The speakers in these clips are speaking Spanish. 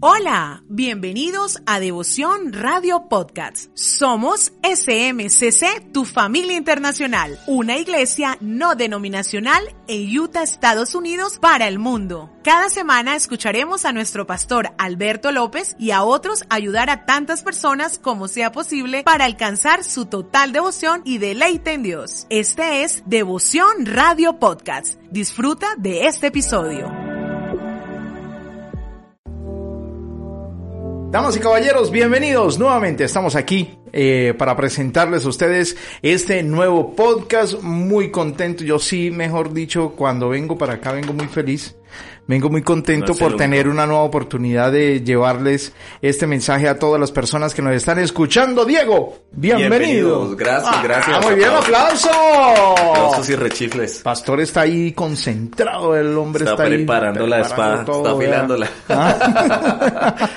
Hola, bienvenidos a Devoción Radio Podcast. Somos SMCC, tu familia internacional, una iglesia no denominacional en Utah, Estados Unidos, para el mundo. Cada semana escucharemos a nuestro pastor Alberto López y a otros ayudar a tantas personas como sea posible para alcanzar su total devoción y deleite en Dios. Este es Devoción Radio Podcast. Disfruta de este episodio. Damas y caballeros, bienvenidos nuevamente. Estamos aquí eh, para presentarles a ustedes este nuevo podcast. Muy contento. Yo sí, mejor dicho, cuando vengo para acá vengo muy feliz. Vengo muy contento por tener una nueva oportunidad de llevarles este mensaje a todas las personas que nos están escuchando. Diego, bienvenido. Gracias, Ah, gracias. muy bien, aplauso. Aplausos y rechifles. Pastor está ahí concentrado, el hombre está, Está ahí preparando la espada, está afilándola. Ah.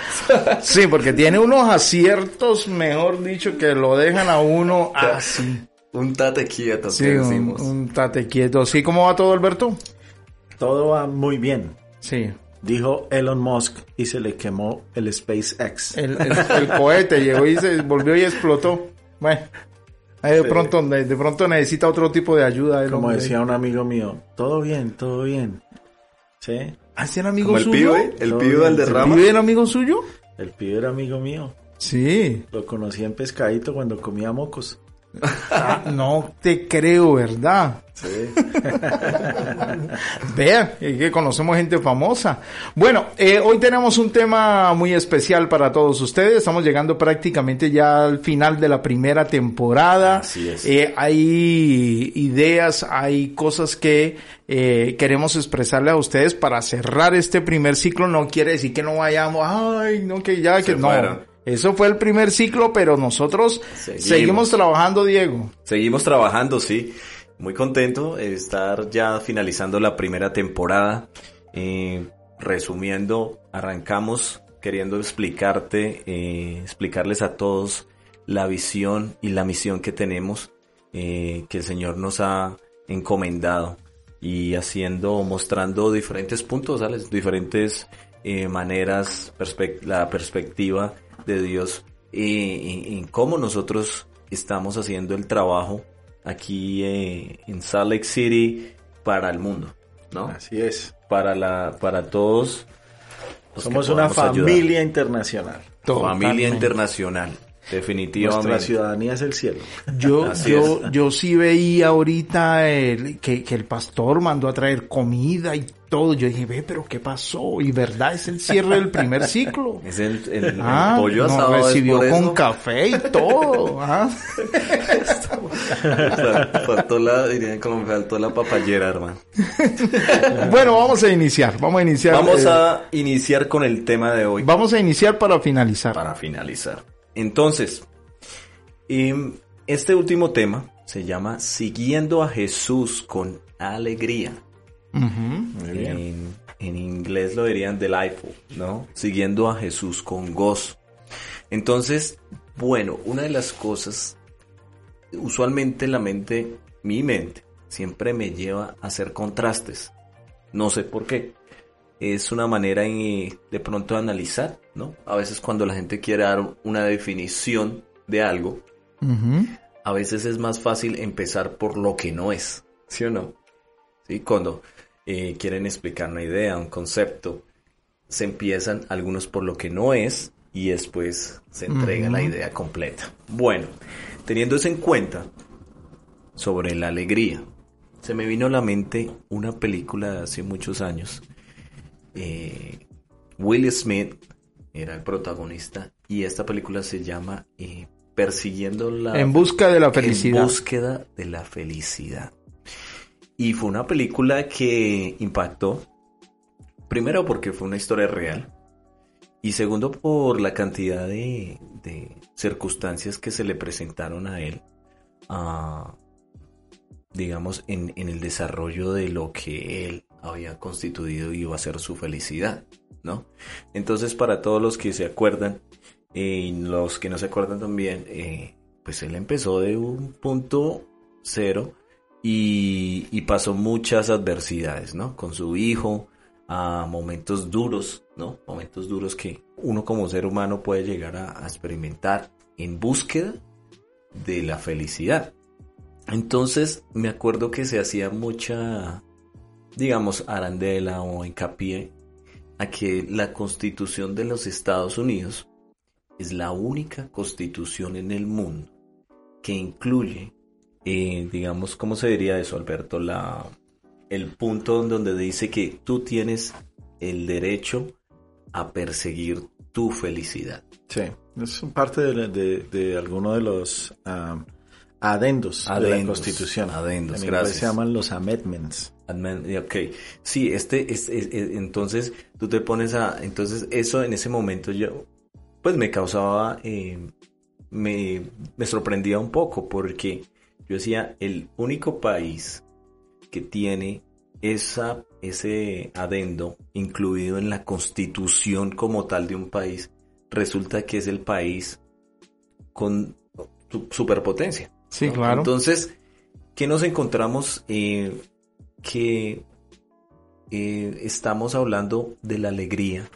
sí, porque tiene unos aciertos, mejor dicho, que lo dejan a uno así. Un tate quieto, Sí, que un, decimos. un tate quieto. ¿Sí? ¿Cómo va todo, Alberto? Todo va muy bien. Sí. Dijo Elon Musk y se le quemó el SpaceX. El, el- el cohete llegó y se volvió y explotó. Bueno, ahí de, Sí. pronto, de, de pronto necesita otro tipo de ayuda. el Como hombre. decía un amigo mío, todo bien, todo bien. ¿Sí? ¿Ah, ese era amigo Como el suyo? pibe, el pibe bien, ¿El Valderrama. pibe era amigo suyo? El pibe era amigo mío. Sí. Lo conocí en Pescadito cuando comía mocos. Ah, no te creo, ¿verdad? Sí. Vea, que conocemos gente famosa. Bueno, eh, hoy tenemos un tema muy especial para todos ustedes. Estamos llegando prácticamente ya al final de la primera temporada. Así es. Eh, hay ideas, hay cosas que eh, queremos expresarle a ustedes para cerrar este primer ciclo. No quiere decir que no vayamos, ay, no, que ya, que no. Eso fue el primer ciclo, pero nosotros Seguimos. seguimos trabajando, Diego. Seguimos trabajando, sí. Muy contento de estar ya finalizando la primera temporada. Eh, resumiendo, arrancamos queriendo explicarte, eh, explicarles a todos la visión y la misión que tenemos, eh, que el Señor nos ha encomendado y haciendo, mostrando diferentes puntos, ¿sabes? diferentes eh, maneras, la perspectiva de Dios eh, en, en cómo nosotros estamos haciendo el trabajo aquí eh, en Salt Lake City para el mundo, ¿no? Así es. Para la, para todos. los Somos que una ayudar. familia internacional. familia internacional, definitivamente. Nuestra ciudadanía es el cielo. Yo, yo, yo sí veía ahorita el- que, que el pastor mandó a traer comida y todo. Yo dije, ve, pero ¿qué pasó? Y verdad, es el cierre del primer ciclo. Es el, el- el Ah, pollo nos asado recibió con eso. café y todo. ah. Fal- Faltó la, dirían como faltó la papayera, hermano. Bueno, vamos a iniciar. Vamos a iniciar. Vamos eh, a iniciar con el tema de hoy. Vamos a iniciar para finalizar. para finalizar. Entonces, em, este último tema se llama Siguiendo a Jesús con alegría. En, en inglés lo dirían delightful, ¿no? Siguiendo a Jesús con gozo. Entonces, bueno, una de las cosas, usualmente la mente, mi mente, siempre me lleva a hacer contrastes. No sé por qué. Es una manera en, de pronto de analizar, ¿no? A veces cuando la gente quiere dar una definición de algo, a veces es más fácil empezar por lo que no es, ¿sí o no? ¿Sí? Cuando eh, quieren explicar una idea, un concepto, se empiezan algunos por lo que no es y después se entrega la idea completa. Bueno, teniendo eso en cuenta, sobre la alegría, se me vino a la mente una película de hace muchos años. Eh, Will Smith era el protagonista y esta película se llama eh, Persiguiendo la En busca de la felicidad. en búsqueda de la felicidad. Y fue una película que impactó, primero porque fue una historia real Y segundo, por la cantidad de, circunstancias que se le presentaron a él, digamos, en, en, el desarrollo de lo que él había constituido y iba a ser su felicidad, ¿no? Entonces, para todos los que se acuerdan, eh, y los que no se acuerdan también, eh, pues él empezó de un punto cero y, pasó muchas adversidades, ¿no? Con su hijo, a momentos duros, ¿no? Momentos duros que uno como ser humano puede llegar a, a experimentar en búsqueda de la felicidad. Entonces me acuerdo que se hacía mucha, digamos, arandela o hincapié a que la constitución de los Estados Unidos es la única constitución en el mundo que incluye, eh, digamos, ¿cómo se diría eso, Alberto? La, el punto donde dice que tú tienes el derecho a perseguir tu felicidad. Sí, es parte de, de, de alguno de los um, adendos, adendos, de la Constitución. Adendos, en gracias. se llaman los amendments. Ok, sí, este, es, es, es, entonces tú te pones a, entonces eso en ese momento yo, pues me causaba, eh, me, me sorprendía un poco porque yo decía, el único país que tiene esa, ese adendo incluido en la constitución como tal de un país, resulta que es el país con superpotencia. Sí, claro. Entonces, ¿qué nos encontramos? Eh, que eh, estamos hablando de la alegría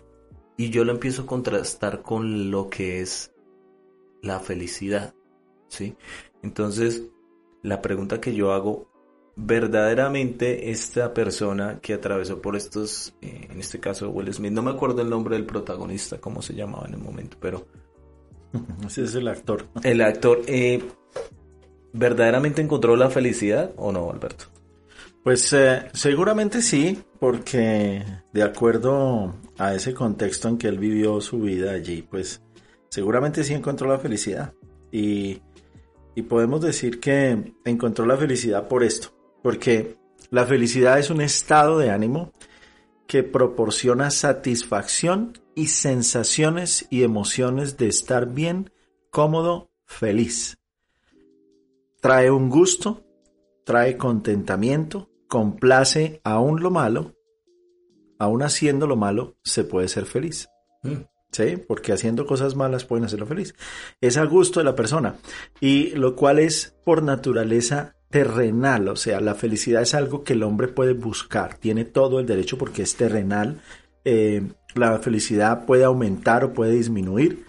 y yo lo empiezo a contrastar con lo que es la felicidad, ¿sí? Entonces, la pregunta que yo hago, verdaderamente esta persona que atravesó por estos, eh, en este caso Will Smith, no me acuerdo el nombre del protagonista, cómo se llamaba en el momento, pero... Ese es el actor. El actor, eh, ¿verdaderamente encontró la felicidad o no, Alberto? Pues eh, seguramente sí, porque de acuerdo a ese contexto en que él vivió su vida allí, pues seguramente sí encontró la felicidad. Y, y podemos decir que encontró la felicidad por esto, porque la felicidad es un estado de ánimo que proporciona satisfacción y sensaciones y emociones de estar bien, cómodo, feliz. Trae un gusto, trae contentamiento, complace aún lo malo, aún haciendo lo malo se puede ser feliz. Mm. ¿Sí? Porque haciendo cosas malas pueden hacerlo feliz. Es a gusto de la persona. Y lo cual es por naturaleza terrenal. O sea, la felicidad es algo que el hombre puede buscar. Tiene todo el derecho porque es terrenal. Eh, la felicidad puede aumentar o puede disminuir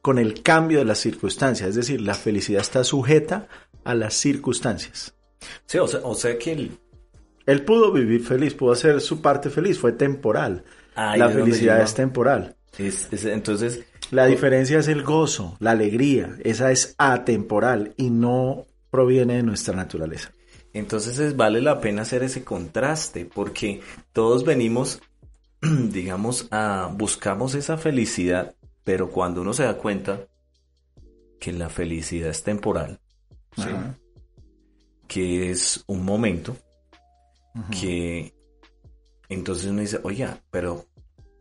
con el cambio de las circunstancias. Es decir, la felicidad está sujeta a las circunstancias. Sí, o sea, o sea que el, él pudo vivir feliz, pudo hacer su parte feliz, fue temporal. Ahí la felicidad es temporal. Es- es- entonces, La diferencia es el gozo, la alegría. Esa es atemporal y no proviene de nuestra naturaleza. entonces es- vale la pena hacer ese contraste, porque todos venimos, digamos, a buscamos esa felicidad, pero cuando uno se da cuenta que la felicidad es temporal, que es un momento, que entonces uno dice, oye, pero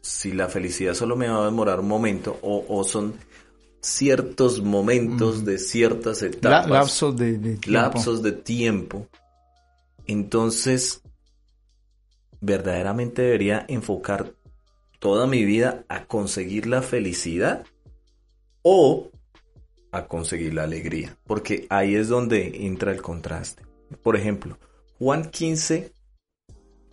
si la felicidad solo me va a demorar un momento, o, o son ciertos momentos de ciertas La- etapas, lapsos de, de tiempo. lapsos de tiempo, entonces verdaderamente debería enfocar toda mi vida a conseguir la felicidad o a conseguir la alegría, porque ahí es donde entra el contraste. Por ejemplo, Juan 15,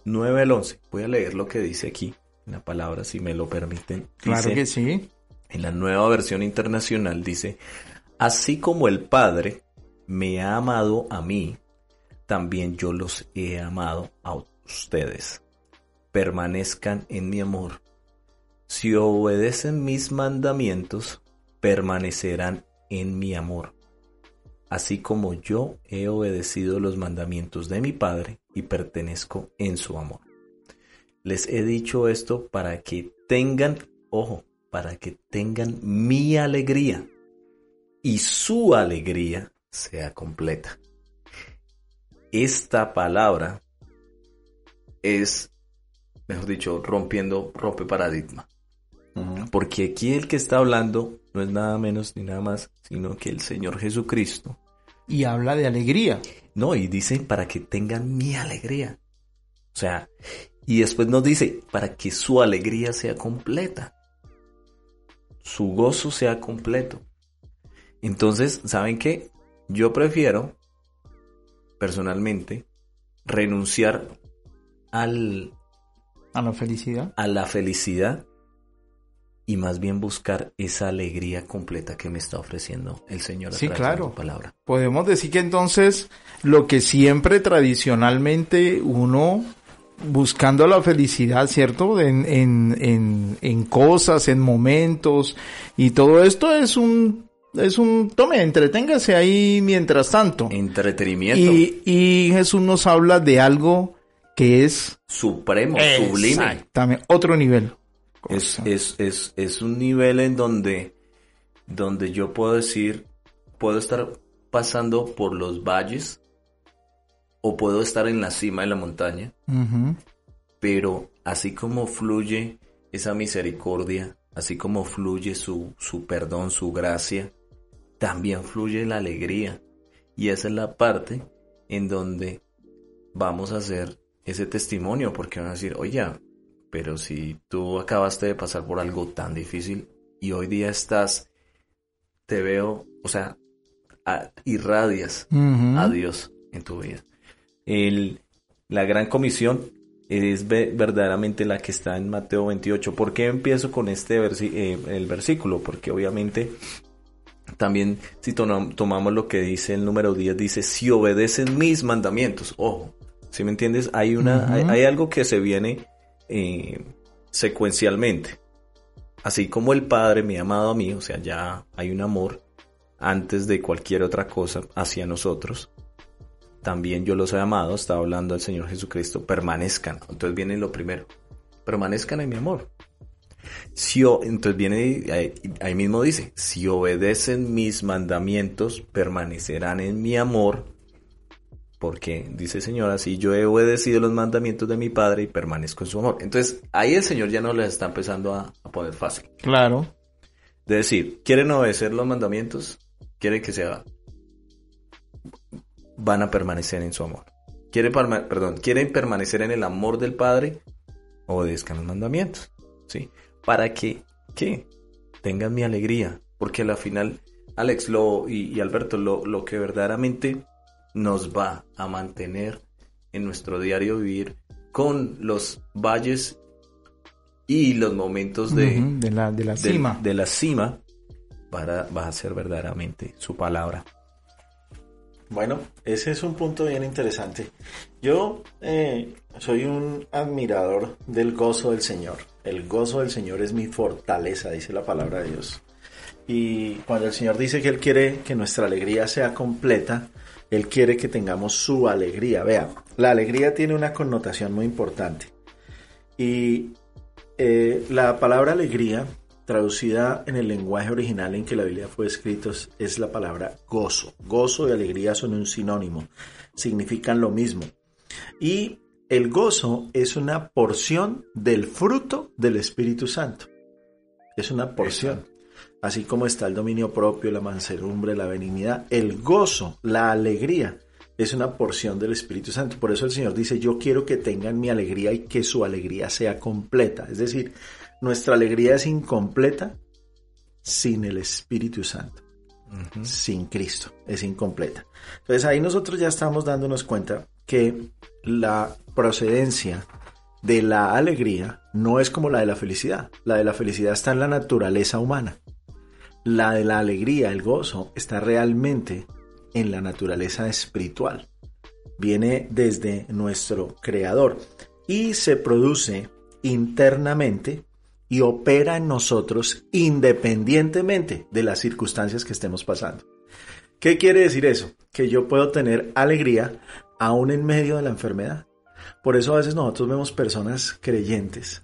9 al 11. Voy a leer lo que dice aquí, en la palabra, si me lo permiten. Claro Dice, que sí. en la nueva versión internacional dice, así como el Padre me ha amado a mí, también yo los he amado a ustedes. Permanezcan en mi amor. Si obedecen mis mandamientos, permanecerán en mi amor. Así como yo he obedecido los mandamientos de mi Padre y pertenezco en su amor. Les he dicho esto para que tengan, ojo, para que tengan mi alegría y su alegría sea completa. Esta palabra es, mejor dicho, rompiendo, rompe paradigma. Porque aquí el que está hablando no es nada menos ni nada más, sino que el Señor Jesucristo. Y habla de alegría. No, y dice para que tengan mi alegría. O sea, y después nos dice para que su alegría sea completa. Su gozo sea completo. Entonces, ¿saben qué? Yo prefiero, personalmente, renunciar al... A la felicidad. A la felicidad y más bien buscar esa alegría completa que me está ofreciendo el Señor. A sí, claro. De palabra. Podemos decir que entonces lo que siempre tradicionalmente uno buscando la felicidad, ¿cierto? En, en, en, en cosas, en momentos y todo esto es un es un tome, entreténgase ahí mientras tanto. Entretenimiento. Y, y Jesús nos habla de algo que es supremo, sublime. Exactamente, otro nivel. Es, es, es, es un nivel en donde, donde yo puedo decir, puedo estar pasando por los valles o puedo estar en la cima de la montaña, pero así como fluye esa misericordia, así como fluye su, su perdón, su gracia, también fluye la alegría. Y esa es la parte en donde vamos a hacer ese testimonio, porque van a decir, oye, pero si tú acabaste de pasar por algo tan difícil y hoy día estás, te veo, o sea, irradias a Dios en tu vida. El, la gran comisión es verdaderamente la que está en Mateo 28. ¿Por qué empiezo con este eh, el versículo? Porque obviamente también si tomamos lo que dice el número 10, dice, si obedecen mis mandamientos, ojo, si me entiendes? Hay, una, hay, algo que se viene eh, secuencialmente. Así como el Padre me ha amado a mí, o sea, ya hay un amor antes de cualquier otra cosa hacia nosotros. También yo los he amado, estaba hablando el Señor Jesucristo, permanezcan. Entonces viene lo primero, permanezcan en mi amor. Si entonces viene ahí, ahí mismo dice, si obedecen mis mandamientos, permanecerán en mi amor, porque dice el Señor, así yo he obedecido los mandamientos de mi Padre y permanezco en su amor. Entonces, ahí el Señor ya no les está empezando a, poner fácil. Claro. De decir, ¿quieren obedecer los mandamientos? ¿Quieren que sea? Van a permanecer en su amor. ¿Quieren, perdón, ¿quieren permanecer en el amor del Padre? Obedezcan los mandamientos. ¿Sí? Para que, ¿qué? Tengan mi alegría. Porque al final, Alex lo, y, y Alberto, lo, lo que verdaderamente nos va a mantener en nuestro diario vivir con los valles y los momentos de, de, la, de la cima. De, la cima para, va a ser verdaderamente su palabra. Bueno, ese es un punto bien interesante. Yo eh, soy un admirador del gozo del Señor. El gozo del Señor es mi fortaleza, dice la palabra de Dios. Y cuando el Señor dice que Él quiere que nuestra alegría sea completa, él quiere que tengamos su alegría. Vea, la alegría tiene una connotación muy importante. Y eh, la palabra alegría, traducida en el lenguaje original en que la Biblia fue escrita, es la palabra gozo. Gozo y alegría son un sinónimo, significan lo mismo. Y el gozo es una porción del fruto del Espíritu Santo. Es una porción así como está el dominio propio, la mansedumbre, la benignidad, el gozo, la alegría, es una porción del Espíritu Santo. Por eso el Señor dice, yo quiero que tengan mi alegría y que su alegría sea completa. Es decir, nuestra alegría es incompleta sin el Espíritu Santo, sin Cristo, es incompleta. Entonces ahí nosotros ya estamos dándonos cuenta que la procedencia de la alegría no es como la de la felicidad. La de la felicidad está en la naturaleza humana. La de la alegría, el gozo, está realmente en la naturaleza espiritual. Viene desde nuestro creador y se produce internamente y opera en nosotros independientemente de las circunstancias que estemos pasando. ¿Qué quiere decir eso? Que yo puedo tener alegría aún en medio de la enfermedad. Por eso a veces nosotros vemos personas creyentes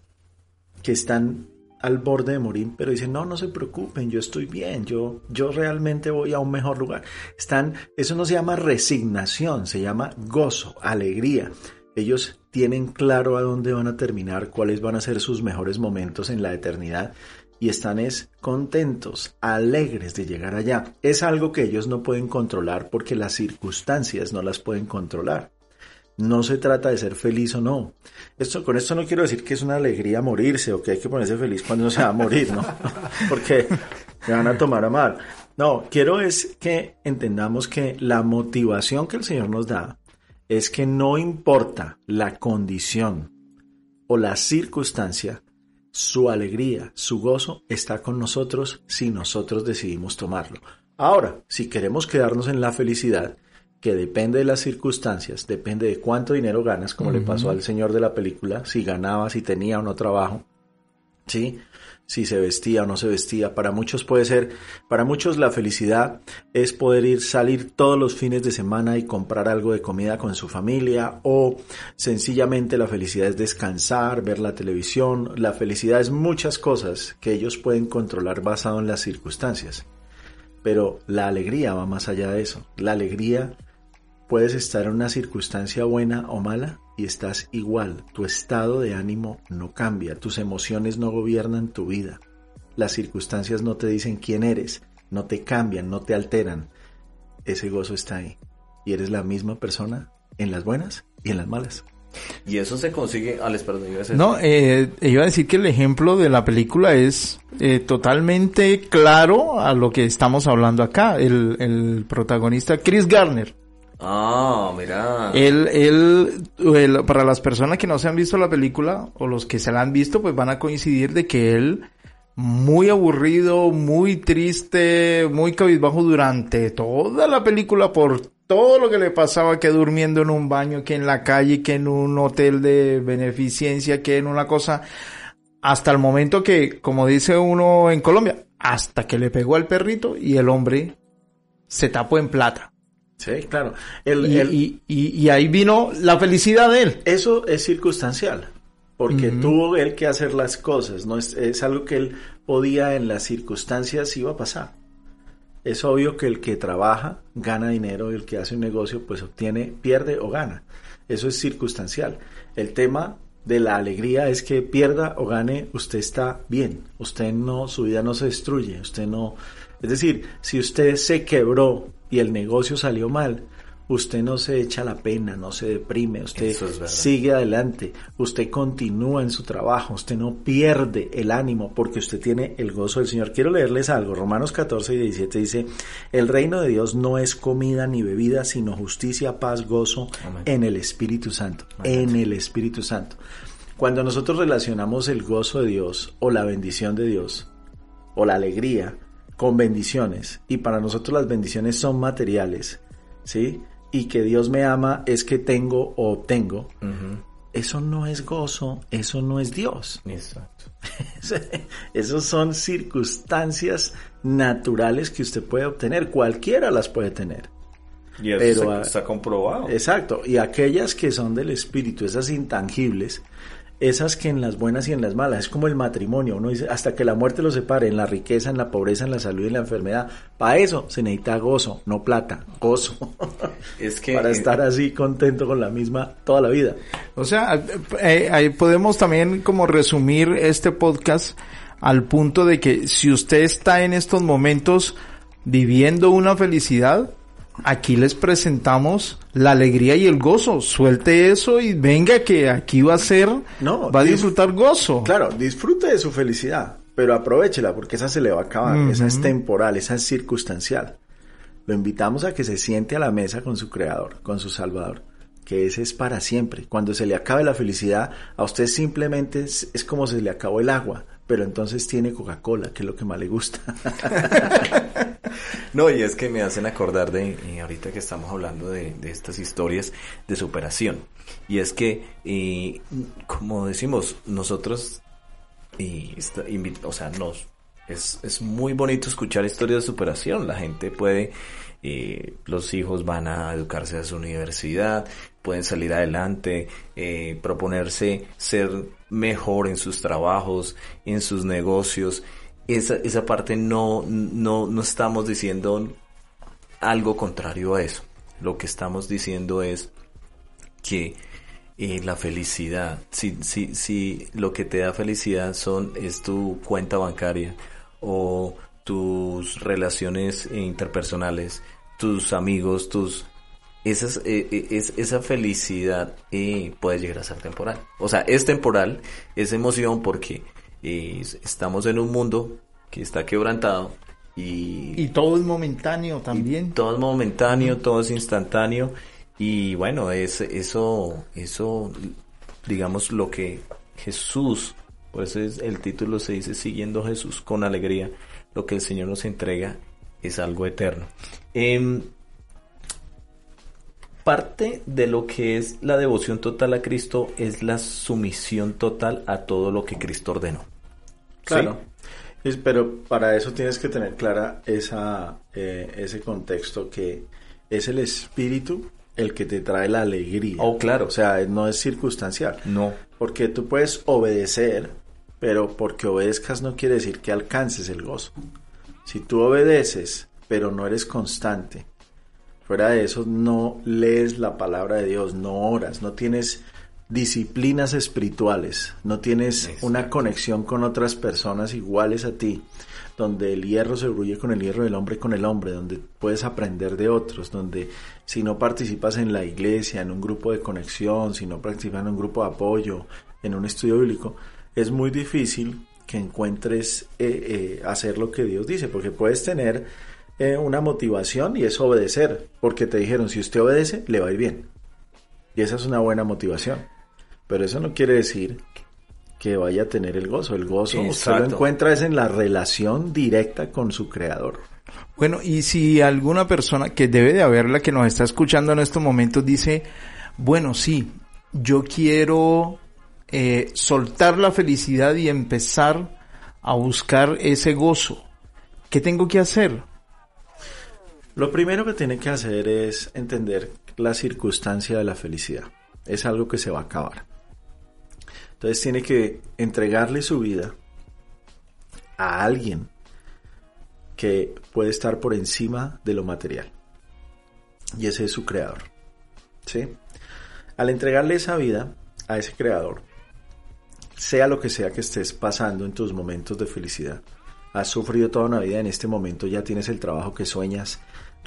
que están al borde de morir, pero dicen, no, no se preocupen, yo estoy bien, yo, yo realmente voy a un mejor lugar. Están, eso no se llama resignación, se llama gozo, alegría. Ellos tienen claro a dónde van a terminar, cuáles van a ser sus mejores momentos en la eternidad y están es contentos, alegres de llegar allá. Es algo que ellos no pueden controlar porque las circunstancias no las pueden controlar. No se trata de ser feliz o no. Esto, con esto no quiero decir que es una alegría morirse o que hay que ponerse feliz cuando uno se va a morir, ¿no? Porque me van a tomar a mal. No, quiero es que entendamos que la motivación que el Señor nos da es que no importa la condición o la circunstancia, su alegría, su gozo está con nosotros si nosotros decidimos tomarlo. Ahora, si queremos quedarnos en la felicidad, que depende de las circunstancias, depende de cuánto dinero ganas, como le pasó al señor de la película, si ganaba, si tenía o no trabajo, ¿sí? Si se vestía o no se vestía. Para muchos puede ser, para muchos la felicidad es poder ir, salir todos los fines de semana y comprar algo de comida con su familia o sencillamente la felicidad es descansar, ver la televisión. La felicidad es muchas cosas que ellos pueden controlar basado en las circunstancias. Pero la alegría va más allá de eso. La alegría puedes estar en una circunstancia buena o mala y estás igual, tu estado de ánimo no cambia, tus emociones no gobiernan tu vida, las circunstancias no te dicen quién eres, no te cambian, no te alteran, ese gozo está ahí. Y eres la misma persona en las buenas y en las malas. Y eso se consigue, Alex, perdón, iba a No, eh, iba a decir que el ejemplo de la película es eh, totalmente claro a lo que estamos hablando acá. El, el protagonista, Chris Garner, Ah, mira. Él, él, para las personas que no se han visto la película o los que se la han visto, pues van a coincidir de que él, muy aburrido, muy triste, muy cabizbajo durante toda la película por todo lo que le pasaba, que durmiendo en un baño, que en la calle, que en un hotel de beneficencia, que en una cosa, hasta el momento que, como dice uno en Colombia, hasta que le pegó al perrito y el hombre se tapó en plata. Sí, claro. y, ahí vino la felicidad de él. Eso es circunstancial, porque tuvo él que hacer las cosas, no es, es, algo que él podía en las circunstancias iba a pasar. Es obvio que el que trabaja gana dinero y el que hace un negocio pues obtiene, pierde o gana. Eso es circunstancial. El tema de la alegría es que pierda o gane, usted está bien. Usted no, su vida no se destruye. Usted no, es decir, si usted se quebró y el negocio salió mal, usted no se echa la pena, no se deprime, usted sigue adelante, usted continúa en su trabajo, usted no pierde el ánimo porque usted tiene el gozo del Señor. Quiero leerles algo, Romanos 14 y 17 dice, el reino de Dios no es comida ni bebida, sino justicia, paz, gozo en el Espíritu Santo, en el Espíritu Santo. Cuando nosotros relacionamos el gozo de Dios o la bendición de Dios o la alegría, con bendiciones y para nosotros las bendiciones son materiales, ¿sí? Y que Dios me ama es que tengo o obtengo. Eso no es gozo, eso no es Dios. Exacto. Esos son circunstancias naturales que usted puede obtener, cualquiera las puede tener. Y eso está comprobado. Exacto, y aquellas que son del espíritu, esas intangibles, esas que en las buenas y en las malas, es como el matrimonio, uno dice, hasta que la muerte lo separe, en la riqueza, en la pobreza, en la salud y en la enfermedad. Para eso se necesita gozo, no plata, gozo. Es que... Para estar así contento con la misma toda la vida. O sea, eh, ahí podemos también como resumir este podcast al punto de que si usted está en estos momentos viviendo una felicidad, aquí les presentamos la alegría y el gozo. Suelte eso y venga que aquí va a ser, no, va a disfrutar gozo. Claro, disfrute de su felicidad, pero aprovechela porque esa se le va a acabar, esa es temporal, esa es circunstancial. Lo invitamos a que se siente a la mesa con su creador, con su salvador, que ese es para siempre. Cuando se le acabe la felicidad, a usted simplemente es, es como si le acabó el agua, pero entonces tiene Coca-Cola, que es lo que más le gusta. no, y es que me hacen acordar de, eh, ahorita que estamos hablando de, estas historias de superación. Y es que, eh, como decimos, nosotros, y o sea, nos, es, es muy bonito escuchar historias de superación. La gente puede eh, los hijos van a educarse a su universidad, pueden salir adelante, eh, proponerse ser mejor en sus trabajos, en sus negocios. Esa, esa parte no, no, no estamos diciendo algo contrario a eso. Lo que estamos diciendo es que eh, la felicidad. Si, si, si lo que te da felicidad son, es tu cuenta bancaria o tus relaciones interpersonales, tus amigos, tus esas, eh, eh, es, esa felicidad eh, puede llegar a ser temporal. O sea, es temporal, es emoción porque estamos en un mundo que está quebrantado y... Y todo es momentáneo también. Todo es momentáneo, todo es instantáneo y bueno, es, eso, eso, digamos, lo que Jesús, por eso es, el título se dice siguiendo a Jesús con alegría, lo que el Señor nos entrega es algo eterno. Em, parte de lo que es la devoción total a Cristo es la sumisión total a todo lo que Cristo ordenó. Claro. pero para eso tienes que tener clara esa, eh, ese contexto que es el Espíritu el que te trae la alegría. Oh, claro. O sea, no es circunstancial. No. Porque tú puedes obedecer, pero porque obedezcas no quiere decir que alcances el gozo. Si tú obedeces, pero no eres constante, Fuera de eso, no lees la palabra de Dios, no oras, no tienes disciplinas espirituales, no tienes una conexión con otras personas iguales a ti, donde el hierro se bruye con el hierro del hombre con el hombre, donde puedes aprender de otros, donde si no participas en la iglesia, en un grupo de conexión, si no participas en un grupo de apoyo, en un estudio bíblico, es muy difícil que encuentres eh, eh, hacer lo que Dios dice, porque puedes tener eh, una motivación y es obedecer, porque te dijeron, si usted obedece, le va a ir bien. Y esa es una buena motivación. Pero eso no quiere decir que vaya a tener el gozo. El gozo se lo encuentra es en la relación directa con su creador. Bueno, y si alguna persona que debe de haberla que nos está escuchando en estos momentos dice, bueno, sí, yo quiero eh, soltar la felicidad y empezar a buscar ese gozo, ¿qué tengo que hacer? Lo primero que tiene que hacer es entender la circunstancia de la felicidad. Es algo que se va a acabar. Entonces tiene que entregarle su vida a alguien que puede estar por encima de lo material. Y ese es su creador. ¿Sí? Al entregarle esa vida a ese creador, sea lo que sea que estés pasando en tus momentos de felicidad, has sufrido toda una vida, en este momento ya tienes el trabajo que sueñas,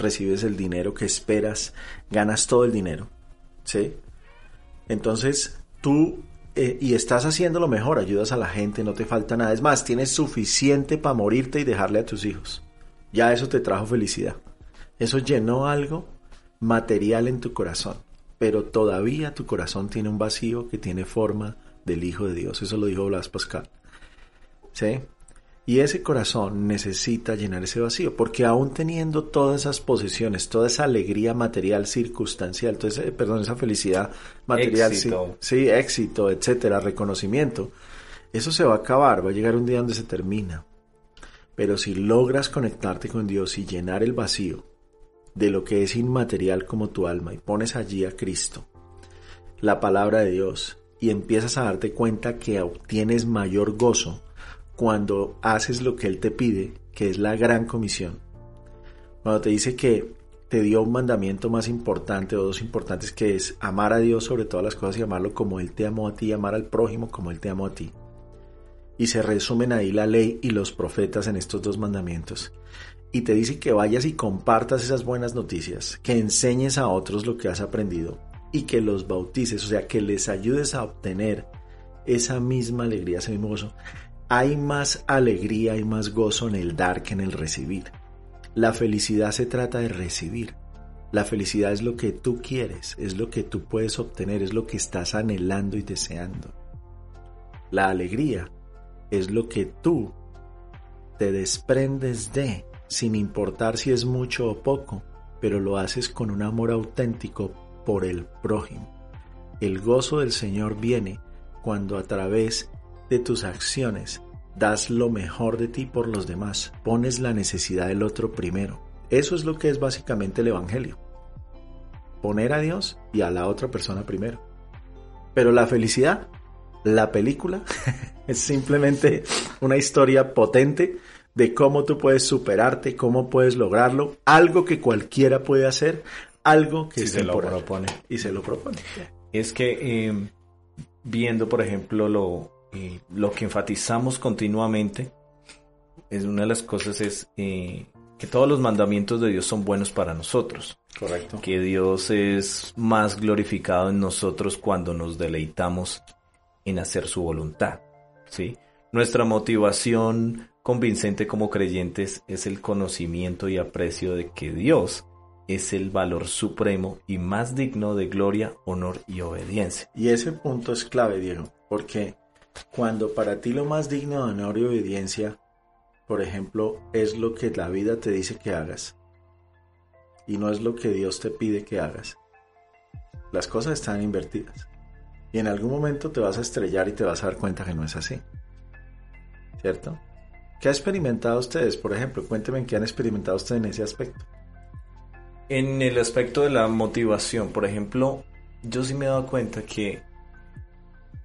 recibes el dinero que esperas, ganas todo el dinero, ¿sí? Entonces tú, eh, y estás haciendo lo mejor, ayudas a la gente, no te falta nada, es más, tienes suficiente para morirte y dejarle a tus hijos. Ya eso te trajo felicidad. Eso llenó algo material en tu corazón, pero todavía tu corazón tiene un vacío que tiene forma del Hijo de Dios. Eso lo dijo Blas Pascal. ¿Sí? Y ese corazón necesita llenar ese vacío, porque aún teniendo todas esas posesiones, toda esa alegría material circunstancial, entonces, perdón, esa felicidad material, éxito. Sí, éxito, etcétera, reconocimiento, eso se va a acabar, va a llegar un día donde se termina. Pero si logras conectarte con Dios y llenar el vacío de lo que es inmaterial como tu alma y pones allí a Cristo, la palabra de Dios, y empiezas a darte cuenta que obtienes mayor gozo, cuando haces lo que Él te pide, que es la gran comisión. Cuando te dice que te dio un mandamiento más importante o dos importantes que es amar a Dios sobre todas las cosas y amarlo como Él te amó a ti, amar al prójimo como Él te amó a ti. Y se resumen ahí la ley y los profetas en estos dos mandamientos. Y te dice que vayas y compartas esas buenas noticias, que enseñes a otros lo que has aprendido y que los bautices, o sea, que les ayudes a obtener esa misma alegría, ese mismo gozo hay más alegría y más gozo en el dar que en el recibir. La felicidad se trata de recibir. La felicidad es lo que tú quieres, es lo que tú puedes obtener, es lo que estás anhelando y deseando. La alegría es lo que tú te desprendes de, sin importar si es mucho o poco, pero lo haces con un amor auténtico por el prójimo. El gozo del Señor viene cuando a través de tus acciones das lo mejor de ti por los demás, pones la necesidad del otro primero. Eso es lo que es básicamente el Evangelio. Poner a Dios y a la otra persona primero. Pero la felicidad, la película, es simplemente una historia potente de cómo tú puedes superarte, cómo puedes lograrlo, algo que cualquiera puede hacer, algo que se lo propone. Y se lo propone. es que eh, viendo, por ejemplo, lo, eh, lo que enfatizamos continuamente, es una de las cosas es eh, que todos los mandamientos de Dios son buenos para nosotros. Correcto. Que Dios es más glorificado en nosotros cuando nos deleitamos en hacer su voluntad. ¿sí? Nuestra motivación convincente como creyentes es el conocimiento y aprecio de que Dios es el valor supremo y más digno de gloria, honor y obediencia. Y ese punto es clave, Diego, porque cuando para ti lo más digno de honor y obediencia, por ejemplo, es lo que la vida te dice que hagas, y no es lo que Dios te pide que hagas, las cosas están invertidas. Y en algún momento te vas a estrellar y te vas a dar cuenta que no es así. ¿Cierto? ¿Qué ha experimentado ustedes? Por ejemplo, cuéntenme en qué han experimentado ustedes en ese aspecto. En el aspecto de la motivación, por ejemplo, yo sí me he dado cuenta que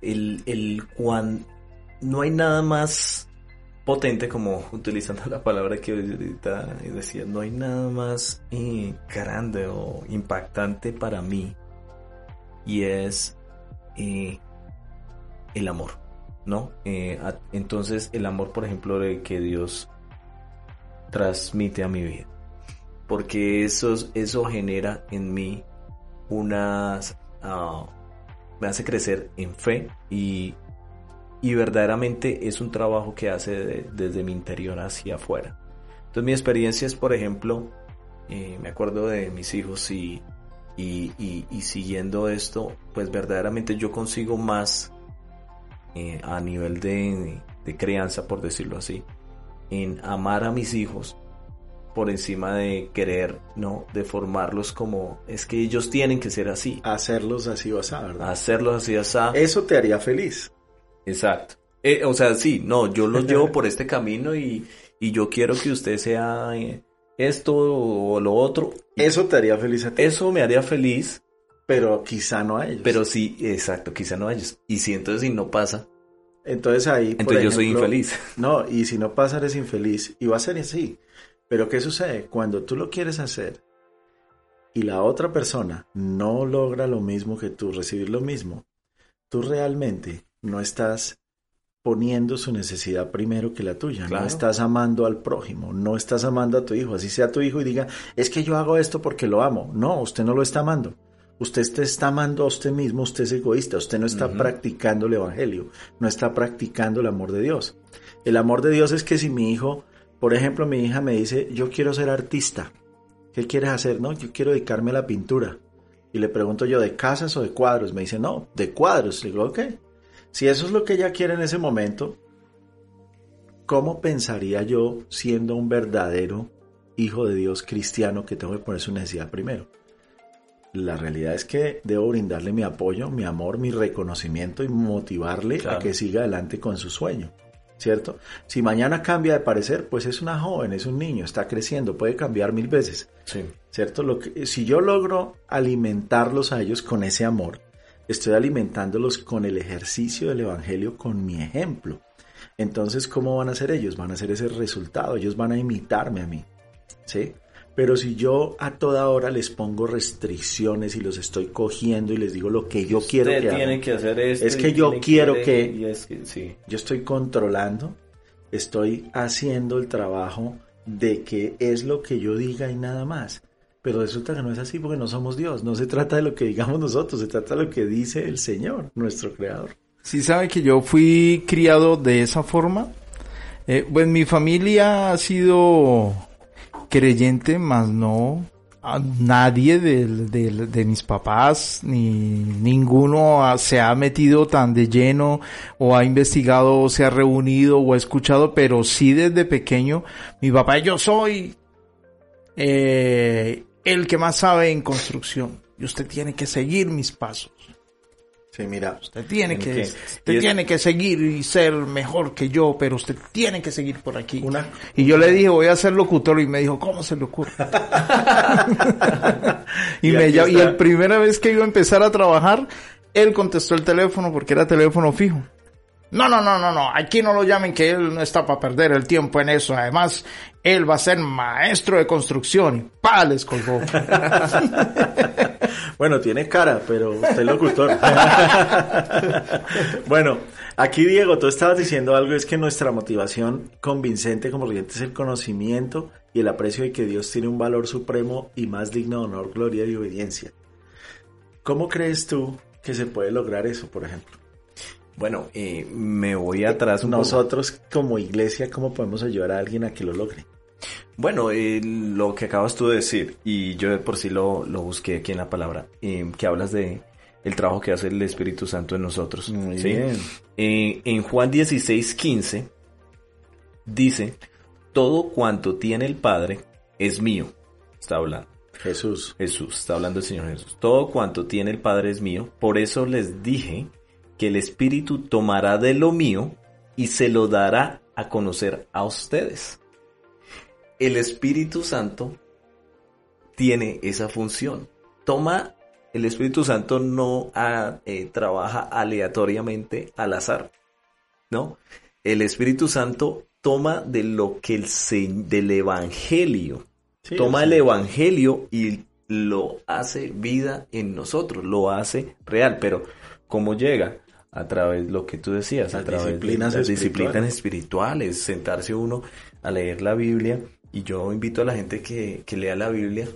el, el no hay nada más potente como utilizando la palabra que ahorita decía, no hay nada más eh, grande o impactante para mí y es eh, el amor, ¿no? Eh, entonces el amor, por ejemplo, que Dios transmite a mi vida porque eso, eso genera en mí unas... ah, me hace crecer en fe y, y verdaderamente es un trabajo que hace de- desde mi interior hacia afuera. Entonces mi experiencia es, por ejemplo, eh, me acuerdo de mis hijos y, y, y- y siguiendo esto, pues verdaderamente yo consigo más eh, a nivel de, de crianza, por decirlo así, en amar a mis hijos por encima de querer, ¿no? De formarlos como, es que ellos tienen que ser así, Hacerlos así o así, ¿verdad? hacerlos así, así. Eso te haría feliz. Exacto. Eh, o sea, sí, no, yo los llevo por este camino y, y yo quiero que usted sea eh, esto o lo otro. Eso te haría feliz a ti. Eso me haría feliz, Pero quizá no a ellos. pero sí, exacto, quizá no a ellos. Y si entonces si no pasa, Entonces ahí. por entonces yo soy infeliz. No, y si no pasa, eres infeliz. Y va a ser así. Pero ¿qué sucede? Cuando tú lo quieres hacer y la otra persona no logra lo mismo que tú, recibir lo mismo, tú realmente no estás poniendo su necesidad primero que la tuya. Claro. No estás amando al prójimo, no estás amando a tu hijo. Así sea tu hijo y diga, es que yo hago esto porque lo amo. No, usted no lo está amando. Usted te está amando a usted mismo, usted es egoísta, usted no está practicando el Evangelio, no está practicando el amor de Dios. El amor de Dios es que si mi hijo, por ejemplo, mi hija me dice, yo quiero ser artista, ¿qué quieres hacer? No, yo quiero dedicarme a la pintura. Y le pregunto yo, ¿de casas o de cuadros? Me dice, no, de cuadros. Le digo, ok. Si eso es lo que ella quiere en ese momento, ¿cómo pensaría yo siendo un verdadero hijo de Dios cristiano que tengo que poner su necesidad primero? La realidad es que debo brindarle mi apoyo, mi amor, mi reconocimiento y motivarle Claro. a que siga adelante con su sueño. ¿Cierto? Si mañana cambia de parecer, pues es una joven, es un niño, está creciendo, puede cambiar mil veces. Sí. ¿Cierto? Lo que, si yo logro alimentarlos a ellos con ese amor, estoy alimentándolos con el ejercicio del Evangelio, con mi ejemplo. Entonces, ¿cómo van a ser ellos? Van a ser ese resultado, ellos van a imitarme a mí. ¿Sí? Pero si yo a toda hora les pongo restricciones y los estoy cogiendo y les digo lo que yo quiero Usted que hagan, que hacer esto. Es que yo quiero que- y es que- sí. yo estoy controlando, estoy haciendo el trabajo de que es lo que yo diga y nada más. Pero resulta que no es así porque no somos Dios. No se trata de lo que digamos nosotros, se trata de lo que dice el Señor, nuestro Creador. Sí sabe que yo fui criado de esa forma. Eh, pues mi familia ha sido creyente, más no a nadie del- del- de, mis papás, ni ninguno se ha metido tan de lleno o ha investigado o se ha reunido o ha escuchado, pero sí desde pequeño mi papá, yo soy eh, el que más sabe en construcción y usted tiene que seguir mis pasos. Sí, mira, Usted tiene ¿En que, usted es- tiene que seguir y ser mejor que yo, pero usted tiene que seguir por aquí. Una- Y yo le dije, voy a ser locutor y me dijo, ¿cómo se le ocurre? y, Y me y el primera vez que iba a empezar a trabajar, él contestó el teléfono porque era teléfono fijo. No, no, no, no, no, aquí no lo llamen que él no está para perder el tiempo en eso. Además, él va a ser maestro de construcción. Y ¡pa! les colgó. bueno, tiene cara, pero usted es locutor. bueno, aquí Diego, tú estabas diciendo algo, es que nuestra motivación convincente como cliente es el conocimiento y el aprecio de que Dios tiene un valor supremo y más digno de honor, gloria y obediencia. ¿Cómo crees tú que se puede lograr eso, por ejemplo? Bueno, eh, me voy atrás un Nosotros como iglesia, ¿cómo podemos ayudar a alguien a que lo logre? Bueno, eh, lo que acabas tú de decir, y yo por sí lo, lo busqué aquí en la palabra, eh, que hablas de el trabajo que hace el Espíritu Santo en nosotros. Muy bien. Eh, en Juan 16, 15, dice, todo cuanto tiene el Padre es mío. Está hablando. Jesús. Jesús, está hablando el Señor Jesús. Todo cuanto tiene el Padre es mío. Por eso les dije que el Espíritu tomará de lo mío y se lo dará a conocer a ustedes. El Espíritu Santo tiene esa función. Toma, el Espíritu Santo no ah, eh, trabaja aleatoriamente al azar, ¿no? El Espíritu Santo toma de lo que el del Evangelio, Sí, toma el Evangelio y lo hace vida en nosotros, lo hace real, pero ¿cómo llega? A través de lo que tú decías, a través disciplinas de las espirituales. disciplinas espirituales, sentarse uno a leer la Biblia y yo invito a la gente que, que lea la Biblia,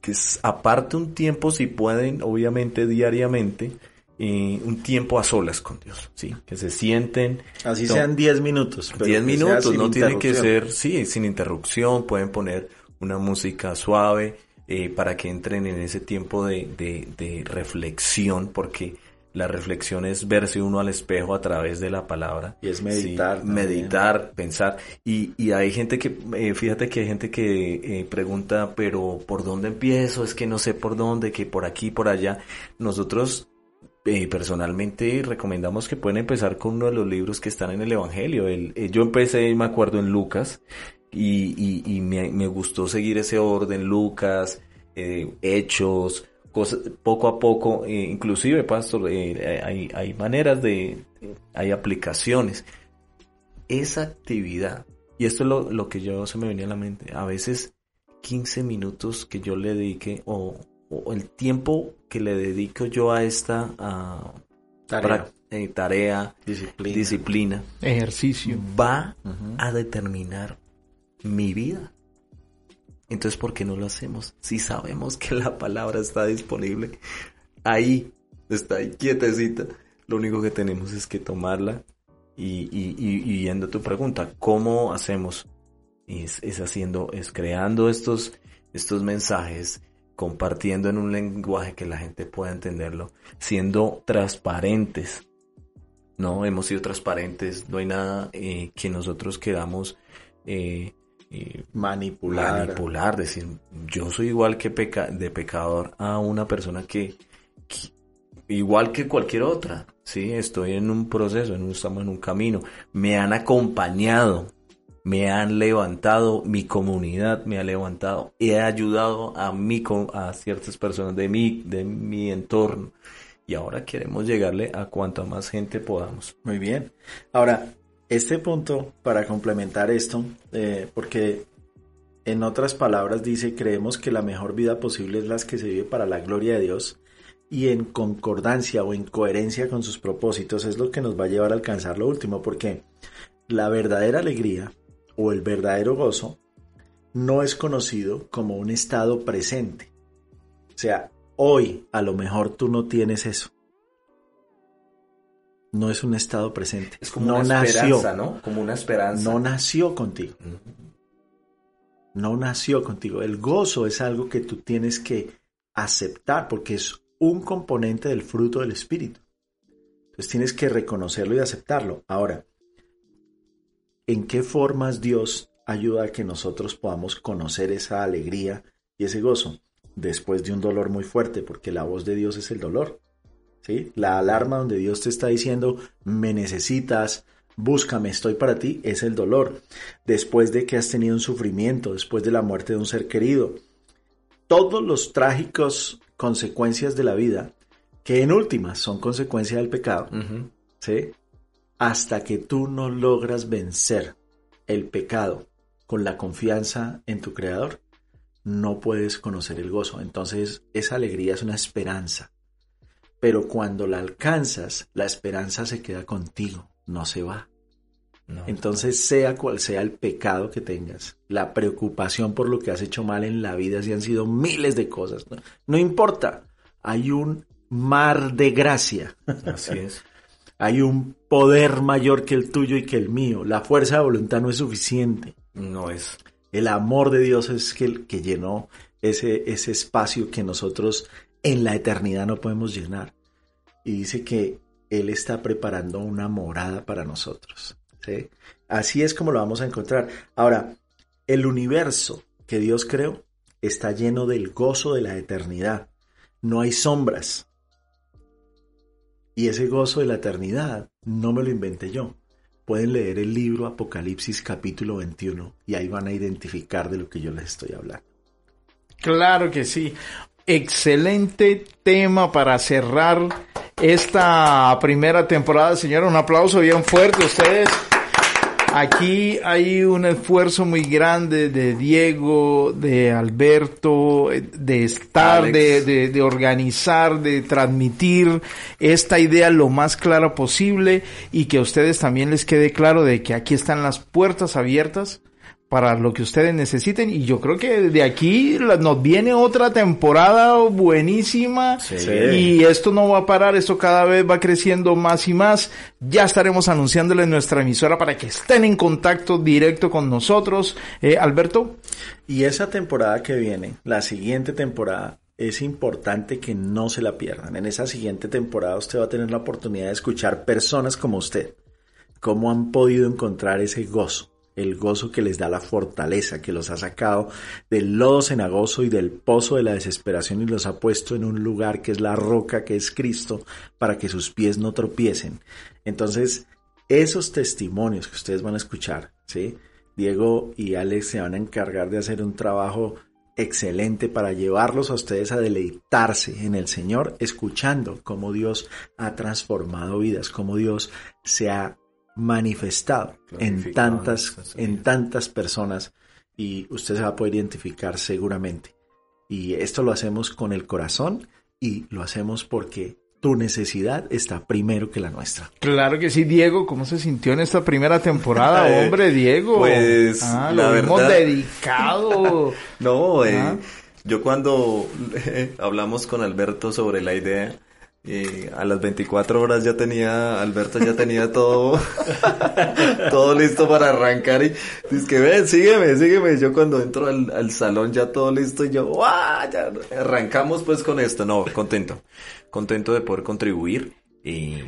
que es, aparte un tiempo si pueden, obviamente diariamente, eh, un tiempo a solas con Dios, ¿sí? Que se sienten, Así sean 10 minutos. pero 10 que sea minutos, no tiene que ser, sí, sin interrupción, pueden poner una música suave eh, para que entren en ese tiempo de, de, de reflexión, porque la reflexión es verse uno al espejo a través de la palabra. Y es meditar Sí, meditar, pensar. Y, y hay gente que, eh, fíjate que hay gente que eh, pregunta, pero ¿por dónde empiezo? Es que no sé por dónde, que por aquí, por allá. Nosotros eh, personalmente recomendamos que pueden empezar con uno de los libros que están en el Evangelio. El, yo empecé, me acuerdo, en Lucas y, y, y me, me gustó seguir ese orden, Lucas, Hechos, cosas, poco a poco, eh, inclusive, pastor, eh, hay, hay maneras de, hay aplicaciones. Esa actividad, y esto es lo, lo que yo se me venía a la mente, a veces 15 minutos que yo le dedique o, o el tiempo que le dedico yo a esta ah, Tarea. eh, tarea, Disciplina. disciplina, Ejercicio. va a determinar mi vida. Entonces, ¿por qué no lo hacemos? Si sabemos que la palabra está disponible, ahí está ahí quietecita. Lo único que tenemos es que tomarla y, y, y, y yendo a tu pregunta, ¿cómo hacemos? Es, es haciendo, es creando estos, estos mensajes, compartiendo en un lenguaje que la gente pueda entenderlo, siendo transparentes. No, hemos sido transparentes, no hay nada eh, que nosotros queramos eh, eh, Manipular. manipular, decir, yo soy igual que peca de pecador a una persona que, que- igual que cualquier otra, sí, estoy en un proceso, en un, estamos en un camino, me han acompañado, me han levantado, mi comunidad me ha levantado, he ayudado a mí, a ciertas personas de mi, de mi entorno, y ahora queremos llegarle a cuanta más gente podamos. Muy bien. Ahora, este punto, para complementar esto, eh, porque en otras palabras dice, creemos que la mejor vida posible es la que se vive para la gloria de Dios y en concordancia o en coherencia con sus propósitos es lo que nos va a llevar a alcanzar lo último, porque la verdadera alegría o el verdadero gozo no es conocido como un estado presente. O sea, hoy a lo mejor tú no tienes eso. No es un estado presente. Es como no una nació. esperanza, ¿no? Como una esperanza. No nació contigo. No nació contigo. El gozo es algo que tú tienes que aceptar porque es un componente del fruto del Espíritu. Entonces tienes que reconocerlo y aceptarlo. Ahora, ¿en qué formas Dios ayuda a que nosotros podamos conocer esa alegría y ese gozo? Después de un dolor muy fuerte, porque la voz de Dios es el dolor. ¿Sí? La alarma donde Dios te está diciendo, me necesitas, búscame, estoy para ti, es el dolor. Después de que has tenido un sufrimiento, después de la muerte de un ser querido. Todos los trágicos consecuencias de la vida, que en últimas son consecuencia del pecado. ¿sí? Hasta que tú no logras vencer el pecado con la confianza en tu creador, no puedes conocer el gozo. Entonces esa alegría es una esperanza. Pero cuando la alcanzas, la esperanza se queda contigo, no se va. Entonces, sea cual sea el pecado que tengas, la preocupación por lo que has hecho mal en la vida, si han sido miles de cosas, no, importa, hay un mar de gracia. Así es. hay un poder mayor que el tuyo y que el mío. La fuerza de voluntad no es suficiente. No es. El amor de Dios es que, que llenó ese, ese espacio que nosotros en la eternidad no podemos llenar. Y dice que Él está preparando una morada para nosotros. Así es como lo vamos a encontrar. Ahora, el universo que Dios creó está lleno del gozo de la eternidad. No hay sombras. Y ese gozo de la eternidad no me lo inventé yo. Pueden leer el libro Apocalipsis capítulo 21 y ahí van a identificar de lo que yo les estoy hablando. Claro que sí. Excelente tema para cerrar esta primera temporada, señor. Un aplauso bien fuerte a ustedes. Aquí hay un esfuerzo muy grande de Diego, de Alberto, de estar, de, de, organizar, de transmitir esta idea lo más clara posible y que a ustedes también les quede claro de que aquí están las puertas abiertas para lo que ustedes necesiten y yo creo que de aquí nos viene otra temporada buenísima y esto no va a parar, esto cada vez va creciendo más y más. Ya estaremos anunciándole en nuestra emisora para que estén en contacto directo con nosotros. Eh, Alberto. Y esa temporada que viene, la siguiente temporada, es importante que no se la pierdan. En esa siguiente temporada usted va a tener la oportunidad de escuchar personas como usted, cómo han podido encontrar ese gozo el gozo que les da la fortaleza, que los ha sacado del lodo cenagoso y del pozo de la desesperación y los ha puesto en un lugar que es la roca, que es Cristo, para que sus pies no tropiecen. Entonces, esos testimonios que ustedes van a escuchar, ¿sí? Diego y Alex se van a encargar de hacer un trabajo excelente para llevarlos a ustedes a deleitarse en el Señor, escuchando cómo Dios ha transformado vidas, cómo Dios se ha manifestado en tantas, en tantas personas y usted se va a poder identificar seguramente. Y esto lo hacemos con el corazón y lo hacemos porque tu necesidad está primero que la nuestra. Claro que sí, Diego, ¿cómo se sintió en esta primera temporada, eh, hombre, Diego? Pues ah, lo hemos dedicado. no, eh, ah. yo cuando hablamos con Alberto sobre la idea, y a las 24 horas ya tenía, Alberto ya tenía todo, todo listo para arrancar y dice que ven, sígueme, sígueme. Yo cuando entro al, salón ya todo listo y yo, ¡guau! Ya arrancamos pues con esto. No, contento, contento de poder contribuir y,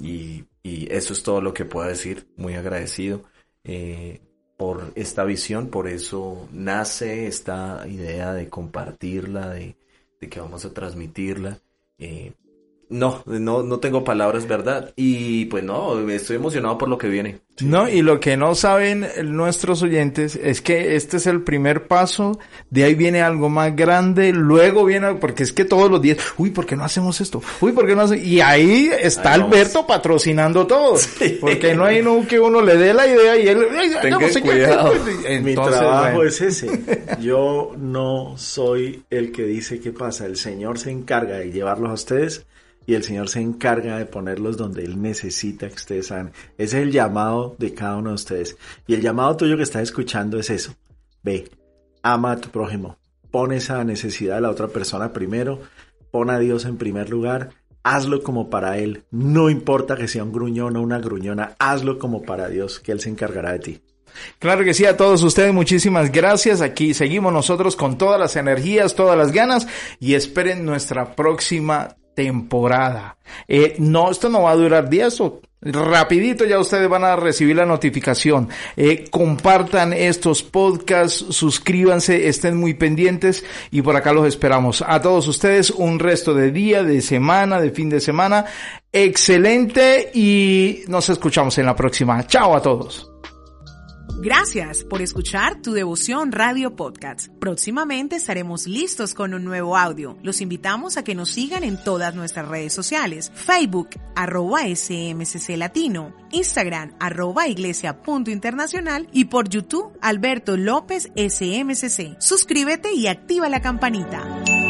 y, eso es todo lo que puedo decir. Muy agradecido eh, por esta visión, por eso nace esta idea de compartirla, de, de que vamos a transmitirla. Eh, no, no, no tengo palabras, ¿verdad? Y pues no, estoy emocionado por lo que viene. No, y lo que no saben nuestros oyentes es que este es el primer paso, de ahí viene algo más grande, luego viene, porque es que todos los días, uy, ¿por qué no hacemos esto? Uy, ¿por qué no hacemos? Y ahí está Alberto patrocinando todo, porque no hay no que uno le dé la idea y él, Tenga cuidado. Mi trabajo es ese. Yo no soy el que dice qué pasa, el Señor se encarga de llevarlos a ustedes y el Señor se encarga de ponerlos donde Él necesita que ustedes hagan. Ese es el llamado de cada uno de ustedes. Y el llamado tuyo que estás escuchando es eso. Ve, ama a tu prójimo. Pon esa necesidad de la otra persona primero. Pon a Dios en primer lugar. Hazlo como para Él. No importa que sea un gruñón o una gruñona. Hazlo como para Dios, que Él se encargará de ti. Claro que sí, a todos ustedes muchísimas gracias. Aquí seguimos nosotros con todas las energías, todas las ganas y esperen nuestra próxima temporada. Eh, no, esto no va a durar días o rapidito ya ustedes van a recibir la notificación. Eh, compartan estos podcasts, suscríbanse, estén muy pendientes y por acá los esperamos. A todos ustedes un resto de día, de semana, de fin de semana. Excelente y nos escuchamos en la próxima. Chao a todos. Gracias por escuchar tu devoción Radio Podcast. Próximamente estaremos listos con un nuevo audio. Los invitamos a que nos sigan en todas nuestras redes sociales. Facebook, arroba SMCC Latino, Instagram, arroba iglesia.internacional y por YouTube, Alberto López SMCC. Suscríbete y activa la campanita.